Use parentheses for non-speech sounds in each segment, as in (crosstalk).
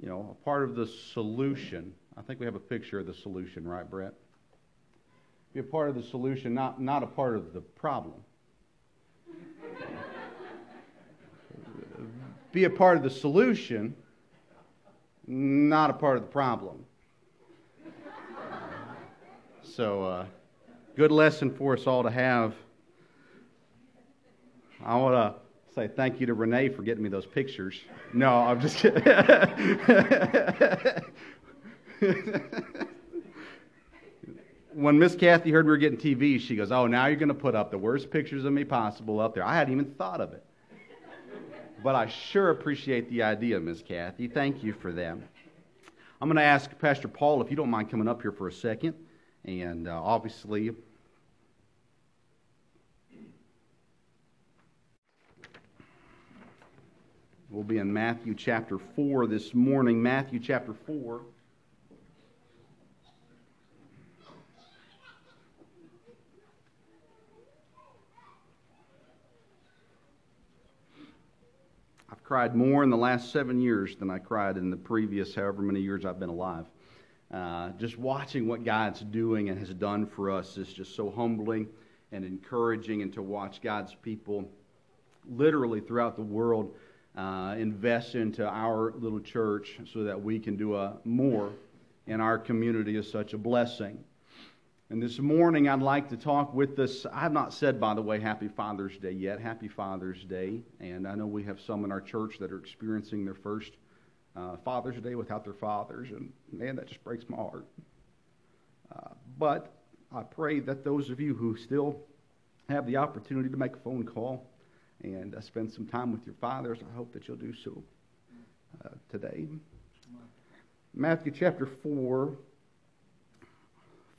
you know, a part of the solution. I think we have a picture of the solution, right, Brett? Be a part of the solution, not, not a part of the problem. (laughs) Be a part of the solution, not a part of the problem. So, uh, good lesson for us all to have. I want to say thank you to Renee for getting me those pictures. No, I'm just kidding. (laughs) when Miss Kathy heard we were getting TV, she goes, Oh, now you're going to put up the worst pictures of me possible up there. I hadn't even thought of it. But I sure appreciate the idea, Miss Kathy. Thank you for them. I'm going to ask Pastor Paul if you don't mind coming up here for a second. And uh, obviously, we'll be in Matthew chapter 4 this morning. Matthew chapter 4. I've cried more in the last seven years than I cried in the previous however many years I've been alive. Uh, just watching what God's doing and has done for us is just so humbling and encouraging, and to watch God's people literally throughout the world uh, invest into our little church so that we can do a, more in our community is such a blessing. And this morning, I'd like to talk with us. I have not said, by the way, Happy Father's Day yet. Happy Father's Day. And I know we have some in our church that are experiencing their first uh, Father's Day without their fathers. And man, that just breaks my heart. Uh, but I pray that those of you who still have the opportunity to make a phone call and uh, spend some time with your fathers, I hope that you'll do so uh, today. Matthew chapter 4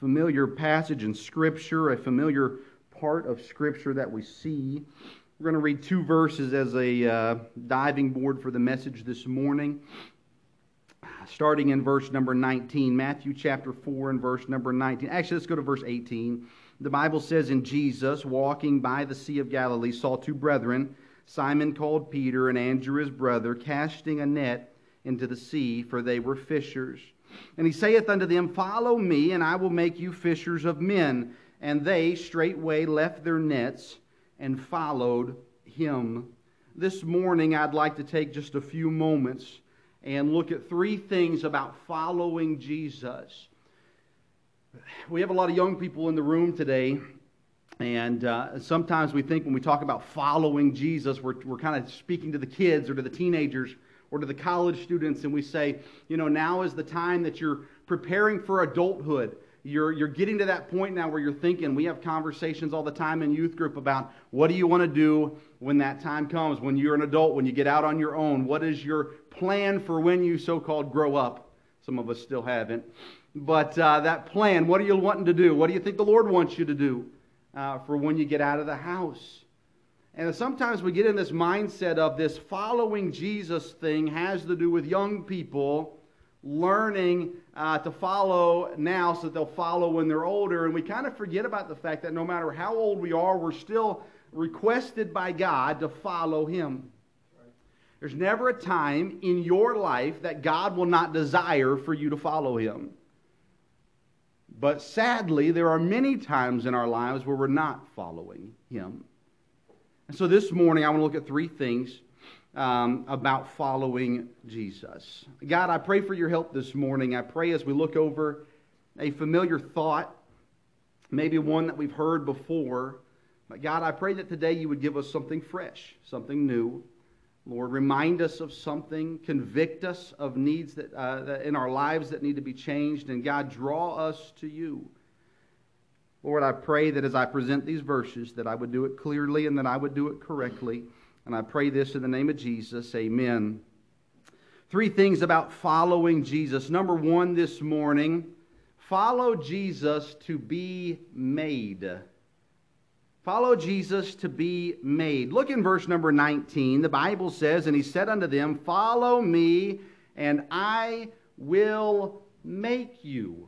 familiar passage in Scripture, a familiar part of Scripture that we see. We're going to read two verses as a uh, diving board for the message this morning. Starting in verse number 19, Matthew chapter 4 and verse number 19. Actually, let's go to verse 18. The Bible says, In Jesus, walking by the Sea of Galilee, saw two brethren, Simon called Peter and Andrew his brother, casting a net into the sea, for they were fishers. And he saith unto them, Follow me, and I will make you fishers of men. And they straightway left their nets and followed him. This morning, I'd like to take just a few moments and look at three things about following Jesus. We have a lot of young people in the room today, and uh, sometimes we think when we talk about following Jesus, we're, we're kind of speaking to the kids or to the teenagers or to the college students, and we say, you know, now is the time that you're preparing for adulthood. You're, you're getting to that point now where you're thinking, we have conversations all the time in youth group about what do you want to do when that time comes, when you're an adult, when you get out on your own? What is your plan for when you so called grow up? Some of us still haven't. But uh, that plan, what are you wanting to do? What do you think the Lord wants you to do uh, for when you get out of the house? And sometimes we get in this mindset of this following Jesus thing has to do with young people learning uh, to follow now so that they'll follow when they're older. And we kind of forget about the fact that no matter how old we are, we're still requested by God to follow Him. There's never a time in your life that God will not desire for you to follow Him. But sadly, there are many times in our lives where we're not following Him. And so this morning, I want to look at three things um, about following Jesus. God, I pray for your help this morning. I pray as we look over a familiar thought, maybe one that we've heard before. But God, I pray that today you would give us something fresh, something new. Lord, remind us of something, convict us of needs that, uh, that in our lives that need to be changed, and God, draw us to you. Lord, I pray that as I present these verses, that I would do it clearly and that I would do it correctly. And I pray this in the name of Jesus. Amen. Three things about following Jesus. Number one this morning follow Jesus to be made. Follow Jesus to be made. Look in verse number 19. The Bible says, And he said unto them, Follow me, and I will make you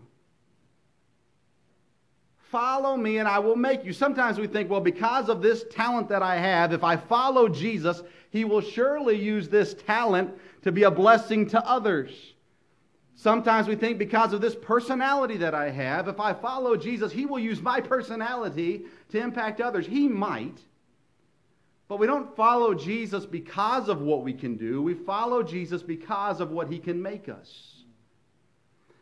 Follow me and I will make you. Sometimes we think, well, because of this talent that I have, if I follow Jesus, he will surely use this talent to be a blessing to others. Sometimes we think because of this personality that I have, if I follow Jesus, he will use my personality to impact others. He might. But we don't follow Jesus because of what we can do. We follow Jesus because of what he can make us.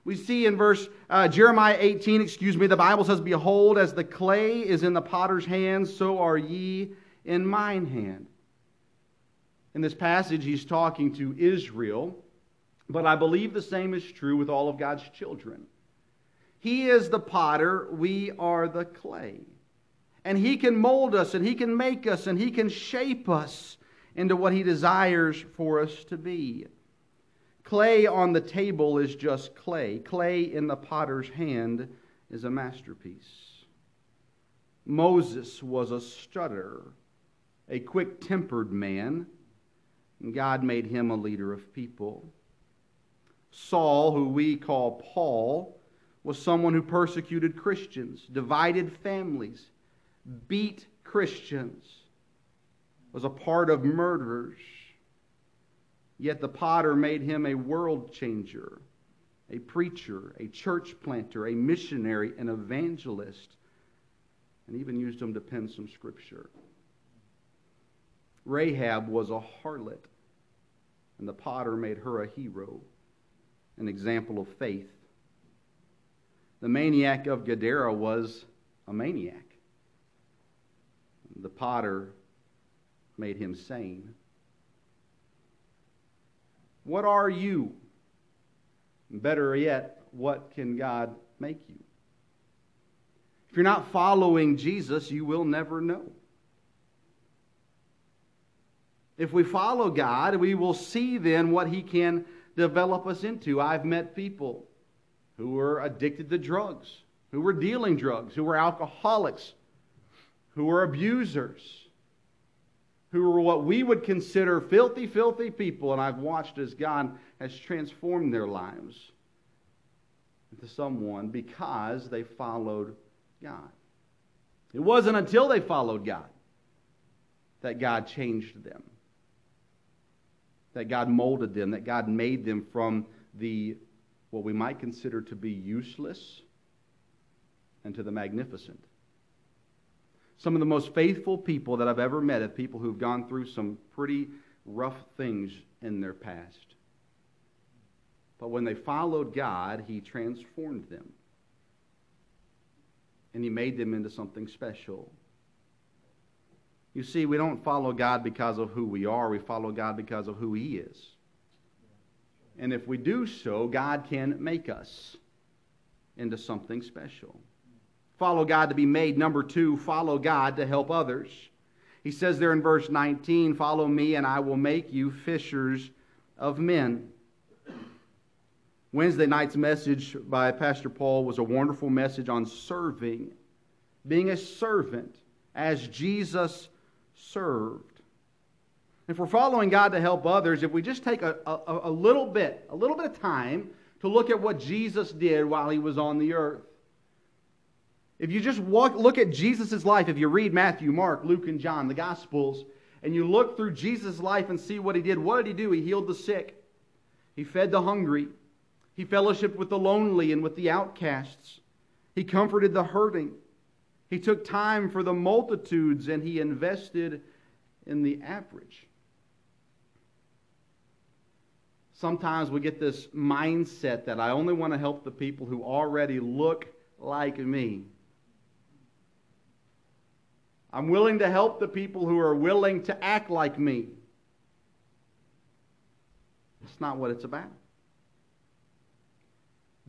We see in verse uh, Jeremiah 18, excuse me, the Bible says, Behold, as the clay is in the potter's hands, so are ye in mine hand. In this passage, he's talking to Israel, but I believe the same is true with all of God's children. He is the potter, we are the clay. And he can mold us, and he can make us, and he can shape us into what he desires for us to be. Clay on the table is just clay. Clay in the potter's hand is a masterpiece. Moses was a stutterer, a quick tempered man, and God made him a leader of people. Saul, who we call Paul, was someone who persecuted Christians, divided families, beat Christians, was a part of murderers. Yet the potter made him a world changer, a preacher, a church planter, a missionary, an evangelist, and even used him to pen some scripture. Rahab was a harlot, and the potter made her a hero, an example of faith. The maniac of Gadara was a maniac. The potter made him sane. What are you? Better yet, what can God make you? If you're not following Jesus, you will never know. If we follow God, we will see then what He can develop us into. I've met people who were addicted to drugs, who were dealing drugs, who were alcoholics, who were abusers who were what we would consider filthy, filthy people, and I've watched as God has transformed their lives into someone because they followed God. It wasn't until they followed God that God changed them, that God molded them, that God made them from the what we might consider to be useless and to the magnificent. Some of the most faithful people that I've ever met are people who've gone through some pretty rough things in their past. But when they followed God, He transformed them. And He made them into something special. You see, we don't follow God because of who we are, we follow God because of who He is. And if we do so, God can make us into something special follow God to be made. Number two, follow God to help others. He says there in verse 19, Follow me, and I will make you fishers of men. Wednesday night's message by Pastor Paul was a wonderful message on serving, being a servant as Jesus served. If we're following God to help others, if we just take a, a, a little bit, a little bit of time to look at what Jesus did while he was on the earth, if you just walk, look at Jesus' life, if you read Matthew, Mark, Luke, and John, the Gospels, and you look through Jesus' life and see what he did, what did he do? He healed the sick, he fed the hungry, he fellowshiped with the lonely and with the outcasts, he comforted the hurting, he took time for the multitudes, and he invested in the average. Sometimes we get this mindset that I only want to help the people who already look like me. I'm willing to help the people who are willing to act like me. That's not what it's about.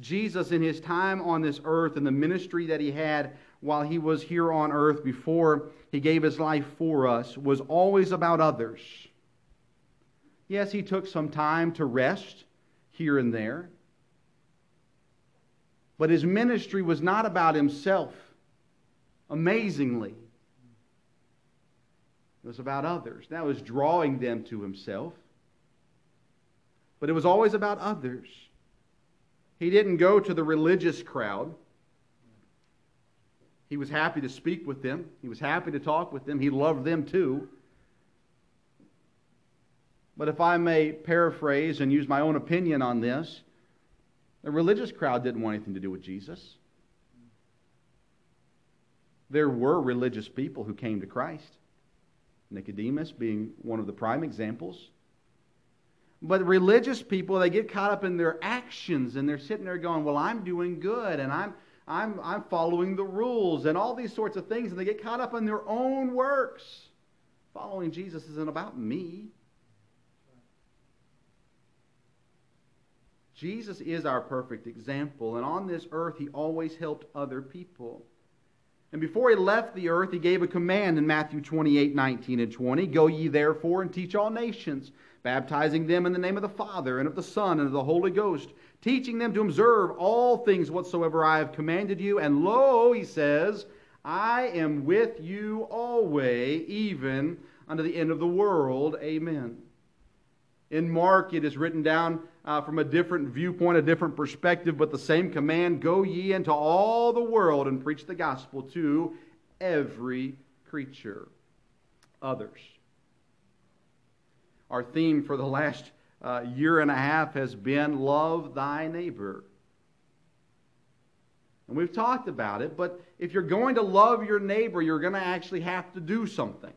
Jesus, in his time on this earth and the ministry that he had while he was here on earth before he gave his life for us, was always about others. Yes, he took some time to rest here and there, but his ministry was not about himself, amazingly. It was about others. That was drawing them to himself. But it was always about others. He didn't go to the religious crowd. He was happy to speak with them, he was happy to talk with them, he loved them too. But if I may paraphrase and use my own opinion on this, the religious crowd didn't want anything to do with Jesus. There were religious people who came to Christ, Nicodemus being one of the prime examples. But religious people, they get caught up in their actions and they're sitting there going, Well, I'm doing good and I'm, I'm, I'm following the rules and all these sorts of things, and they get caught up in their own works. Following Jesus isn't about me. Jesus is our perfect example, and on this earth, he always helped other people. And before he left the earth, he gave a command in Matthew 28 19 and 20 Go ye therefore and teach all nations, baptizing them in the name of the Father, and of the Son, and of the Holy Ghost, teaching them to observe all things whatsoever I have commanded you. And lo, he says, I am with you always, even unto the end of the world. Amen. In Mark, it is written down uh, from a different viewpoint, a different perspective, but the same command Go ye into all the world and preach the gospel to every creature. Others. Our theme for the (laughs) last uh, year and a half has been Love thy neighbor. And we've talked about it, but if you're going to love your neighbor, you're going to actually have to do something.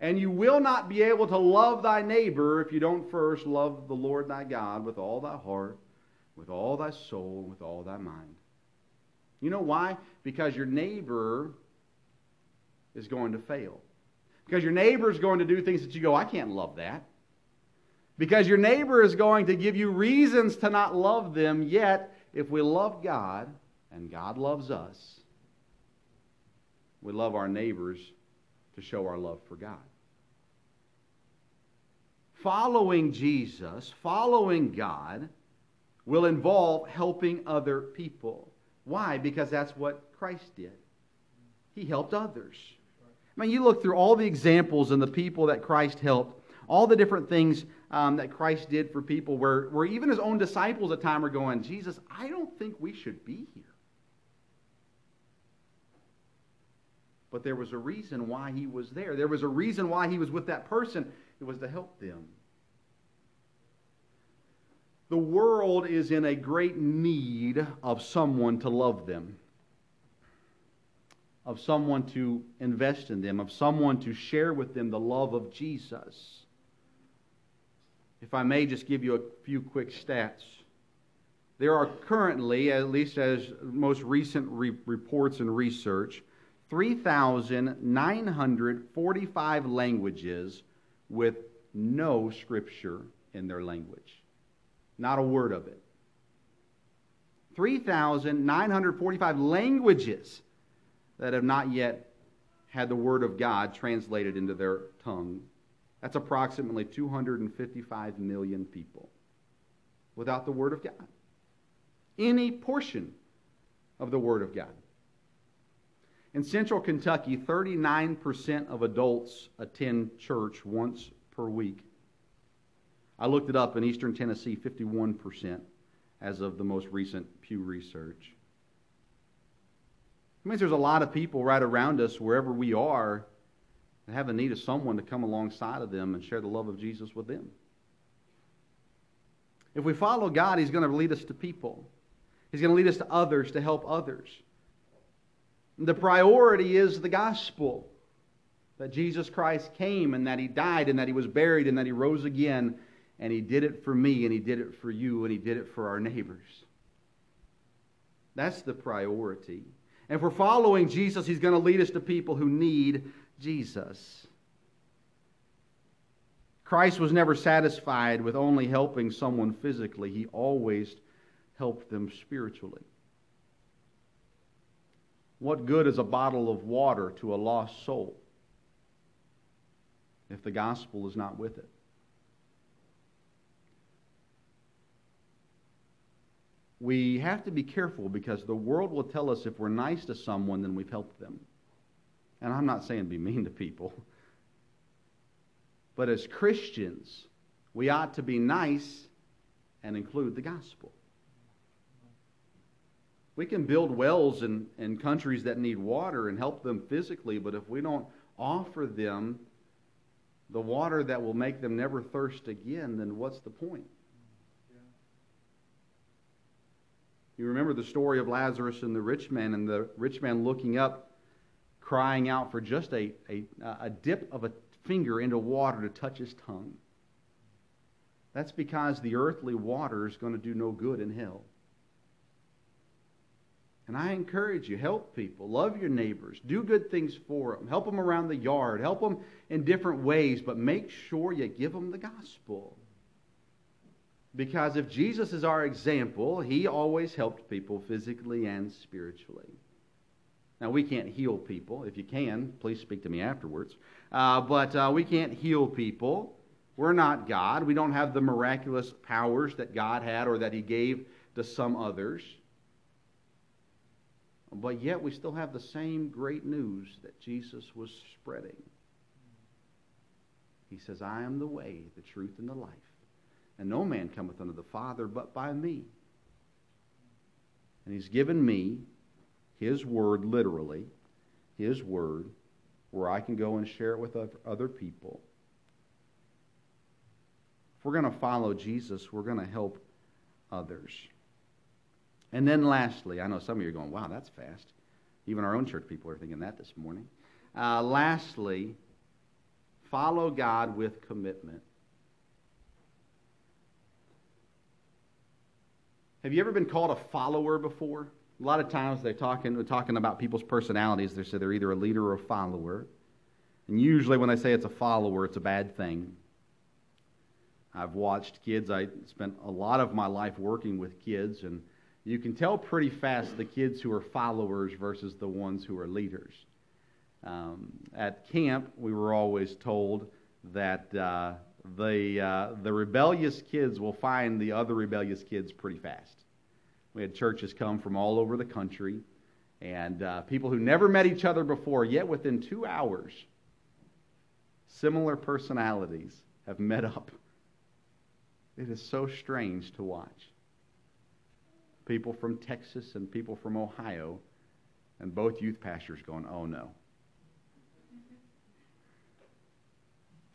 And you will not be able to love thy neighbor if you don't first love the Lord thy God with all thy heart, with all thy soul, with all thy mind. You know why? Because your neighbor is going to fail. Because your neighbor is going to do things that you go, I can't love that. Because your neighbor is going to give you reasons to not love them, yet, if we love God and God loves us, we love our neighbors to show our love for God. Following Jesus, following God, will involve helping other people. Why? Because that's what Christ did. He helped others. I mean, you look through all the examples and the people that Christ helped, all the different things um, that Christ did for people, where, where even his own disciples at time are going, Jesus, I don't think we should be here. But there was a reason why he was there. There was a reason why he was with that person. It was to help them. The world is in a great need of someone to love them, of someone to invest in them, of someone to share with them the love of Jesus. If I may just give you a few quick stats. There are currently, at least as most recent re- reports and research, 3,945 languages with no scripture in their language. Not a word of it. 3,945 languages that have not yet had the Word of God translated into their tongue. That's approximately 255 million people without the Word of God. Any portion of the Word of God. In central Kentucky, 39% of adults attend church once per week. I looked it up in eastern Tennessee, 51% as of the most recent Pew research. It means there's a lot of people right around us, wherever we are, that have a need of someone to come alongside of them and share the love of Jesus with them. If we follow God, He's going to lead us to people. He's going to lead us to others to help others. The priority is the gospel that Jesus Christ came and that he died and that he was buried and that he rose again and he did it for me and he did it for you and he did it for our neighbors. That's the priority. And if we're following Jesus, he's going to lead us to people who need Jesus. Christ was never satisfied with only helping someone physically, he always helped them spiritually. What good is a bottle of water to a lost soul if the gospel is not with it? We have to be careful because the world will tell us if we're nice to someone, then we've helped them. And I'm not saying be mean to people. But as Christians, we ought to be nice and include the gospel. We can build wells in, in countries that need water and help them physically, but if we don't offer them the water that will make them never thirst again, then what's the point? You remember the story of Lazarus and the rich man, and the rich man looking up, crying out for just a, a, a dip of a finger into water to touch his tongue. That's because the earthly water is going to do no good in hell. And I encourage you, help people, love your neighbors, do good things for them, help them around the yard, help them in different ways, but make sure you give them the gospel. Because if Jesus is our example, he always helped people physically and spiritually. Now, we can't heal people. If you can, please speak to me afterwards. Uh, but uh, we can't heal people. We're not God. We don't have the miraculous powers that God had or that he gave to some others. But yet we still have the same great news that Jesus was spreading. He says, I am the way, the truth, and the life. And no man cometh unto the Father but by me. And he's given me his word, literally, his word, where I can go and share it with other people. If we're going to follow Jesus, we're going to help others. And then lastly, I know some of you are going, wow, that's fast. Even our own church people are thinking that this morning. Uh, lastly, follow God with commitment. Have you ever been called a follower before? A lot of times they're talking, they're talking about people's personalities. They say they're either a leader or a follower. And usually when they say it's a follower, it's a bad thing. I've watched kids. I spent a lot of my life working with kids, and you can tell pretty fast the kids who are followers versus the ones who are leaders. Um, at camp, we were always told that uh, the, uh, the rebellious kids will find the other rebellious kids pretty fast. We had churches come from all over the country, and uh, people who never met each other before, yet within two hours, similar personalities have met up. It is so strange to watch people from Texas and people from Ohio, and both youth pastors going, oh no.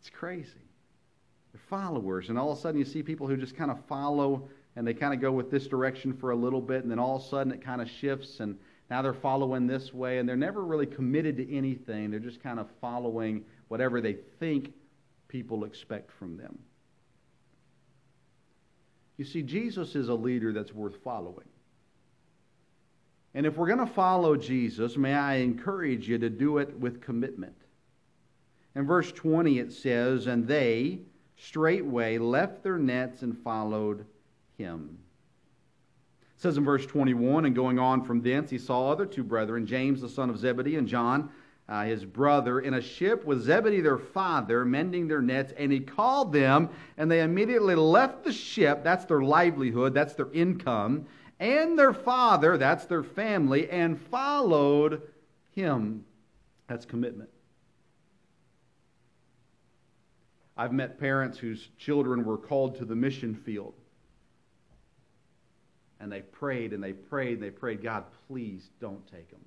It's crazy. They're followers, and all of a sudden you see people who just kind of follow and they kind of go with this direction for a little bit, and then all of a sudden it kind of shifts, and now they're following this way, and they're never really committed to anything. They're just kind of following whatever they think people expect from them. You see, Jesus is a leader that's worth following. And if we're going to follow Jesus, may I encourage you to do it with commitment. In verse 20 it says, And they straightway left their nets and followed him. It says in verse 21, And going on from thence, he saw other two brethren, James the son of Zebedee and John uh, his brother, in a ship with Zebedee their father, mending their nets, and he called them, and they immediately left the ship. That's their livelihood, that's their income, and their father, that's their family, and followed him. That's commitment. I've met parents whose children were called to the mission field. And they prayed and they prayed and they prayed, God, please don't take them.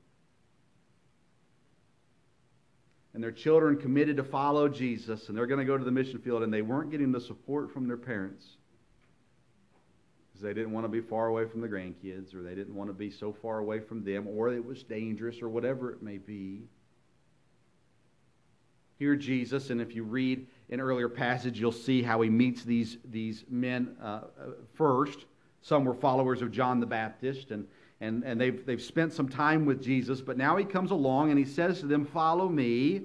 And their children committed to follow Jesus, and they're going to go to the mission field, and they weren't getting the support from their parents because they didn't want to be far away from the grandkids, or they didn't want to be so far away from them, or it was dangerous, or whatever it may be. Here, Jesus, and if you read an earlier passage, you'll see how he meets these, these men uh, uh first. Some were followers of John the Baptist, and and, and they've, they've spent some time with Jesus, but now he comes along and he says to them, Follow me.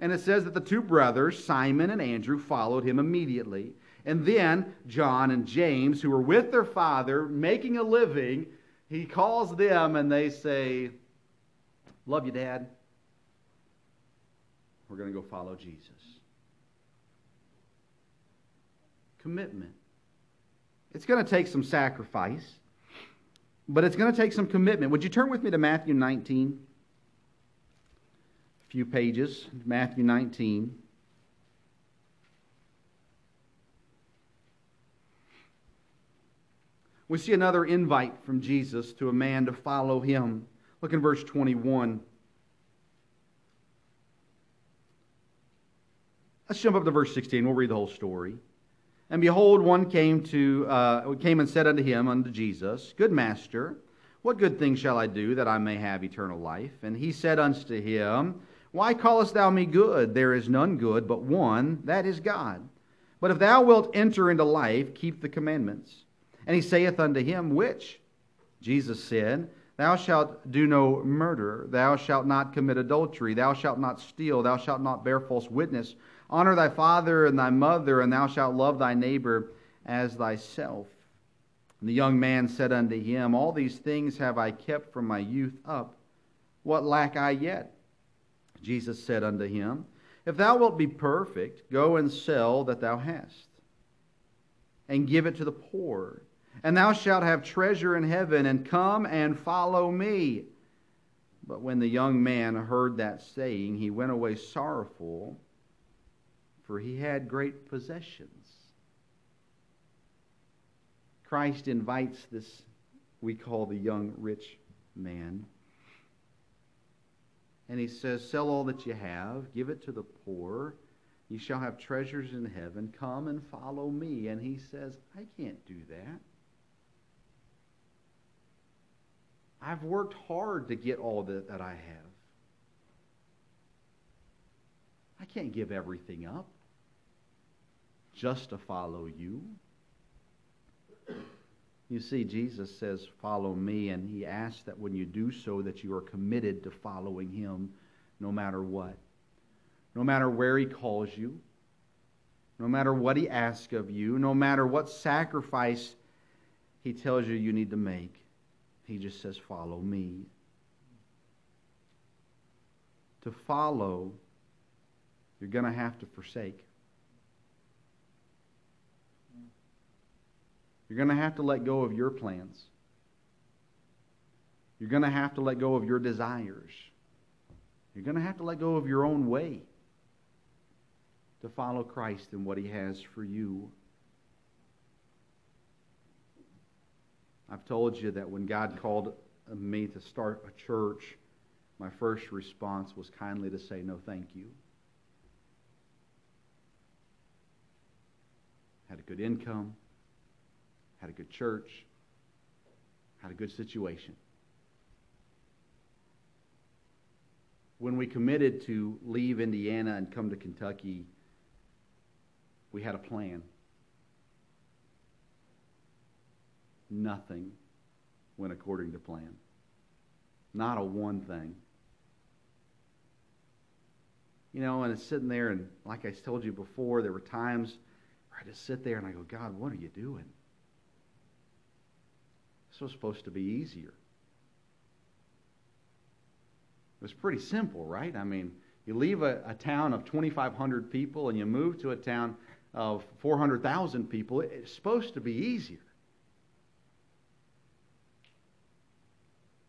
And it says that the two brothers, Simon and Andrew, followed him immediately. And then John and James, who were with their father making a living, he calls them and they say, Love you, Dad. We're going to go follow Jesus. Commitment. It's going to take some sacrifice. But it's going to take some commitment. Would you turn with me to Matthew 19? A few pages. Matthew 19. we see another invite from Jesus to a man to follow him. Look in verse 21. Let's jump up to verse 16. We'll read the whole story. And behold, one came to uh, came and said unto him, unto Jesus, Good master, what good thing shall I do that I may have eternal life? And he said unto him, Why callest thou me good? There is none good but one, that is God. But if thou wilt enter into life, keep the commandments. And he saith unto him, Which? Jesus said, Thou shalt do no murder, thou shalt not commit adultery, thou shalt not steal, thou shalt not bear false witness. Honor thy father and thy mother, and thou shalt love thy neighbor as thyself. And the young man said unto him, All these things have I kept from my youth up. What lack I yet? Jesus said unto him, If thou wilt be perfect, go and sell that thou hast, and give it to the poor, and thou shalt have treasure in heaven, and come and follow me. But when the young man heard that saying, he went away sorrowful for he had great possessions. Christ invites this we call the young rich man. And he says, Sell all that you have, give it to the poor. You shall have treasures in heaven. Come and follow me. And he says, I can't do that. I've worked hard to get all that, that I have. I can't give everything up just to follow you. You see, Jesus says, Follow me, and he asks that when you do so, that you are committed to following him no matter what. No matter where he calls you, no matter what he asks of you, no matter what sacrifice he tells you you need to make, he just says, Follow me. To follow, you're going to have to forsake. You're going to have to let go of your plans. You're going to have to let go of your desires. You're going to have to let go of your own way to follow Christ and what He has for you. I've told you that when God called me to start a church, my first response was kindly to say, No, thank you. Had a good income, had a good church, had a good situation. When we committed to leave Indiana and come to Kentucky, we had a plan. Nothing went according to plan. Not a one thing. You know, and it's sitting there, and like I told you before, there were times I just sit there and I go, God, what are you doing? This was supposed to be easier. It was pretty simple, right? I mean, you leave a, a town of 2,500 people and you move to a town of 400,000 people. It's supposed to be easier.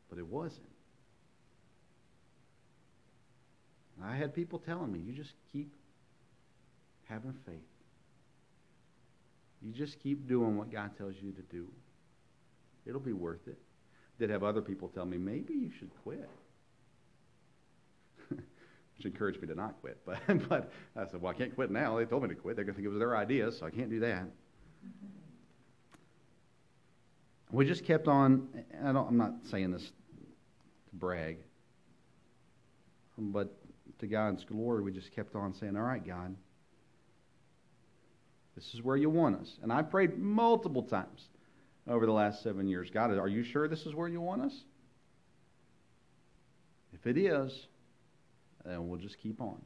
But it wasn't. I had people telling me, you just keep having faith. You just keep doing what God tells you to do. It'll be worth it. Did have other people tell me, maybe you should quit. (laughs) Which encouraged me to not quit. But, (laughs) but I said, well, I can't quit now. They told me to quit. They're going to think it was their idea, so I can't do that. We just kept on, I am not saying this to brag, but to God's glory, we just kept on saying, all right, God, this is where you want us. And I prayed multiple times over the last seven years. God, are you sure this is where you want us? If it is, then we'll just keep on.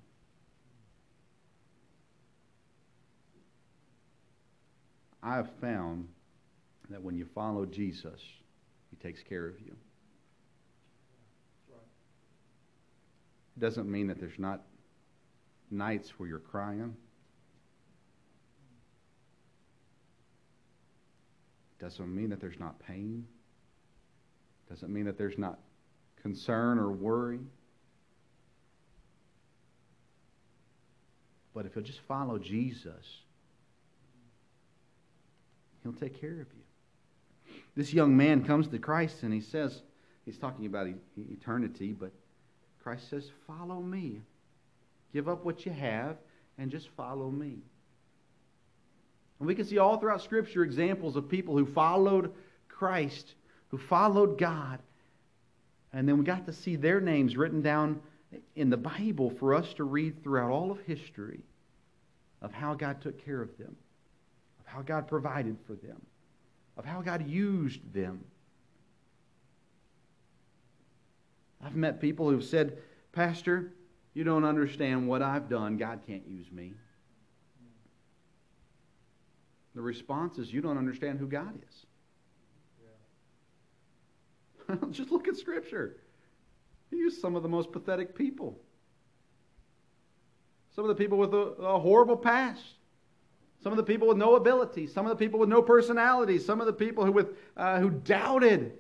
I have found that when you follow Jesus, he takes care of you. It doesn't mean that there's not nights where you're crying. Doesn't mean that there's not pain. Doesn't mean that there's not concern or worry. But if you'll just follow Jesus, He'll take care of you. This young man comes to Christ and he says, he's talking about eternity, but Christ says, Follow me. Give up what you have and just follow me. And we can see all throughout Scripture examples of people who followed Christ, who followed God. And then we got to see their names written down in the Bible for us to read throughout all of history of how God took care of them, of how God provided for them, of how God used them. I've met people who've said, Pastor, you don't understand what I've done. God can't use me. The response is, You don't understand who God is. Yeah. (laughs) Just look at Scripture. He used some of the most pathetic people. Some of the people with a, a, horrible past. Some of the people with no ability. Some of the people with no personality. Some of the people who, with, uh, who doubted.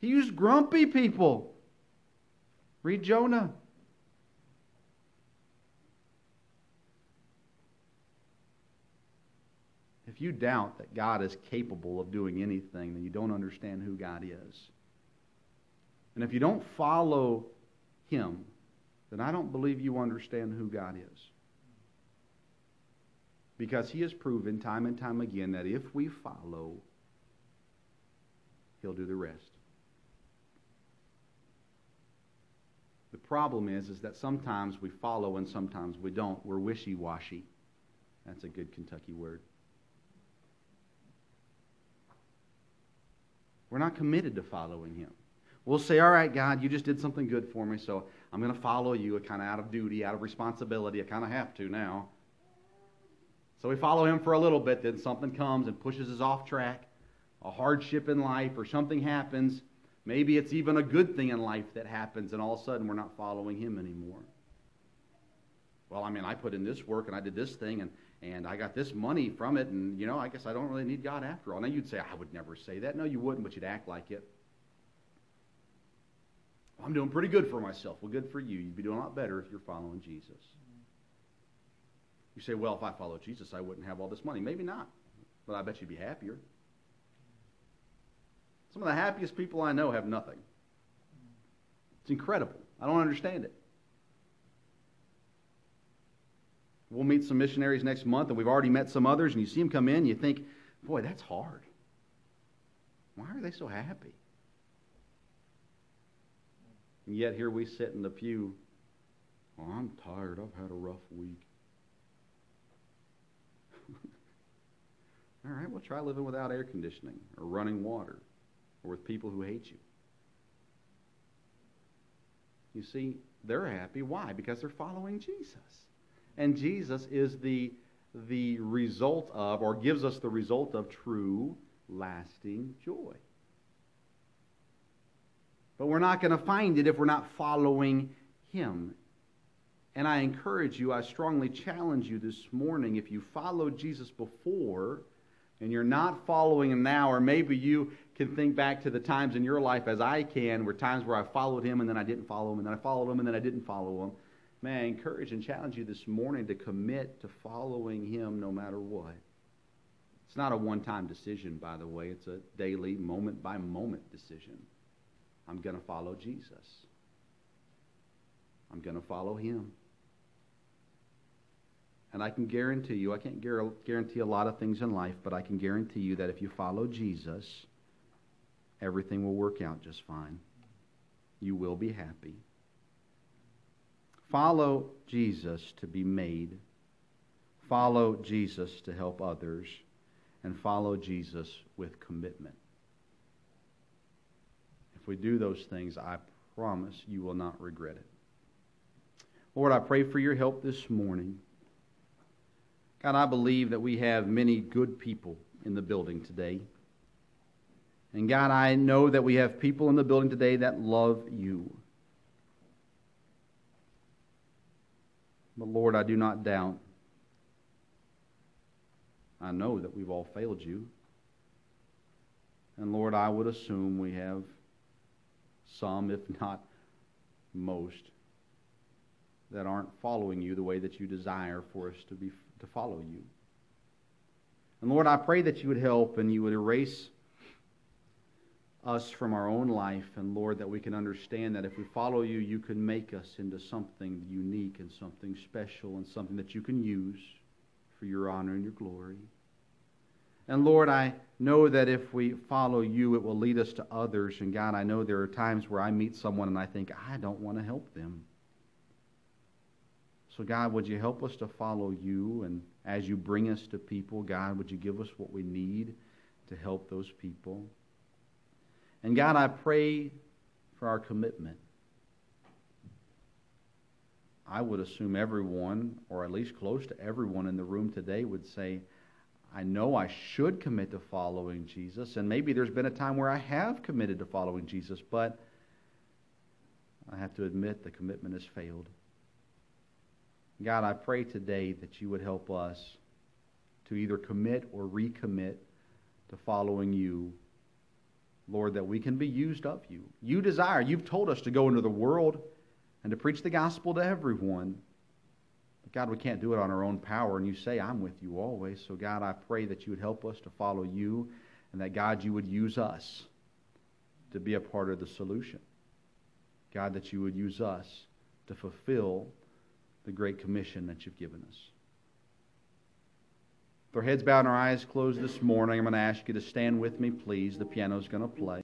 He used grumpy people. Read Jonah. You doubt that God is capable of doing anything, then you don't understand who God is. And if you don't follow Him, then I don't believe you understand who God is. Because He has proven time and time again that if we follow, He'll do the rest. The problem is, is that sometimes we follow and sometimes we don't. We're wishy-washy. That's a good Kentucky word. We're not committed to following him. We'll say, all right, God, you just did something good for me, so I'm going to follow you kind of out of duty, out of responsibility. I kind of have to now. So we follow him for a little bit, then something comes and pushes us off track, a hardship in life, or something happens, Maybe it's even a good thing in life that happens, and all of a sudden we're not following Him anymore. Well, I mean, I put in this work and I did this thing and, and I got this money from it, and, you know, I guess I don't really need God after all. Now, you'd say, I would never say that. No, you wouldn't, but you'd act like it. Well, I'm doing pretty good for myself. Well, good for you. You'd be doing a lot better if you're following Jesus. You say, well, if I follow Jesus, I wouldn't have all this money. Maybe not, but I bet you'd be happier. Some of the happiest people I know have nothing. It's incredible. I don't understand it. We'll meet some missionaries next month, and we've already met some others, and you see them come in, and you think, boy, that's hard. Why are they so happy? And yet here we sit in the pew. Well, I'm tired. I've had a rough week. (laughs) All right, well, try living without air conditioning or running water or with people who hate you. You see, they're happy. Why? Because they're following Jesus. And Jesus is the, the result of, or gives us the result of true, lasting joy. But we're not going to find it if we're not following Him. And I encourage you, I strongly challenge you this morning, if you followed Jesus before and you're not following Him now, or maybe you can think back to the times in your life as I can, where times where I followed him and then I didn't follow him, and then I followed him and then I didn't follow him. May I encourage and challenge you this morning to commit to following him no matter what. It's not a one time decision, by the way, it's a daily, moment by moment decision. I'm going to follow Jesus, I'm going to follow him. And I can guarantee you, I can't guarantee a lot of things in life, but I can guarantee you that if you follow Jesus, everything will work out just fine. You will be happy. Follow Jesus to be made. Follow Jesus to help others. And follow Jesus with commitment. If we do those things, I promise you will not regret it. Lord, I pray for your help this morning. God, I believe that we have many good people in the building today. And God, I know that we have people in the building today that love you. But Lord, I do not doubt. I know that we've all failed you. And Lord, I would assume we have some, if not most, that aren't following you the way that you desire for us to be to follow you. And Lord, I pray that you would help and you would erase us from our own life. And Lord, that we can understand that if we follow you, you can make us into something unique and something special and something that you can use for your honor and your glory. And Lord, I know that if we follow you, it will lead us to others. And God, I know there are times where I meet someone and I think, I don't want to help them. So, God, would you help us to follow you? And as you bring us to people, God, would you give us what we need to help those people? And God, I pray for our commitment. I would assume everyone, or at least close to everyone in the room today, would say, I know I should commit to following Jesus, and maybe there's been a time where I have committed to following Jesus, but I have to admit the commitment has failed. God, I pray today that you would help us to either commit or recommit to following you. Lord, that we can be used of you. You desire, you've told us to go into the world and to preach the gospel to everyone. But God, we can't do it on our own power, and you say, I'm with you always. So, God, I pray that you would help us to follow you, and that, God, you would use us to be a part of the solution. God, that you would use us to fulfill the great commission that you've given us. With our heads bowed and our eyes closed this morning, I'm going to ask you to stand with me, please. The piano is going to play.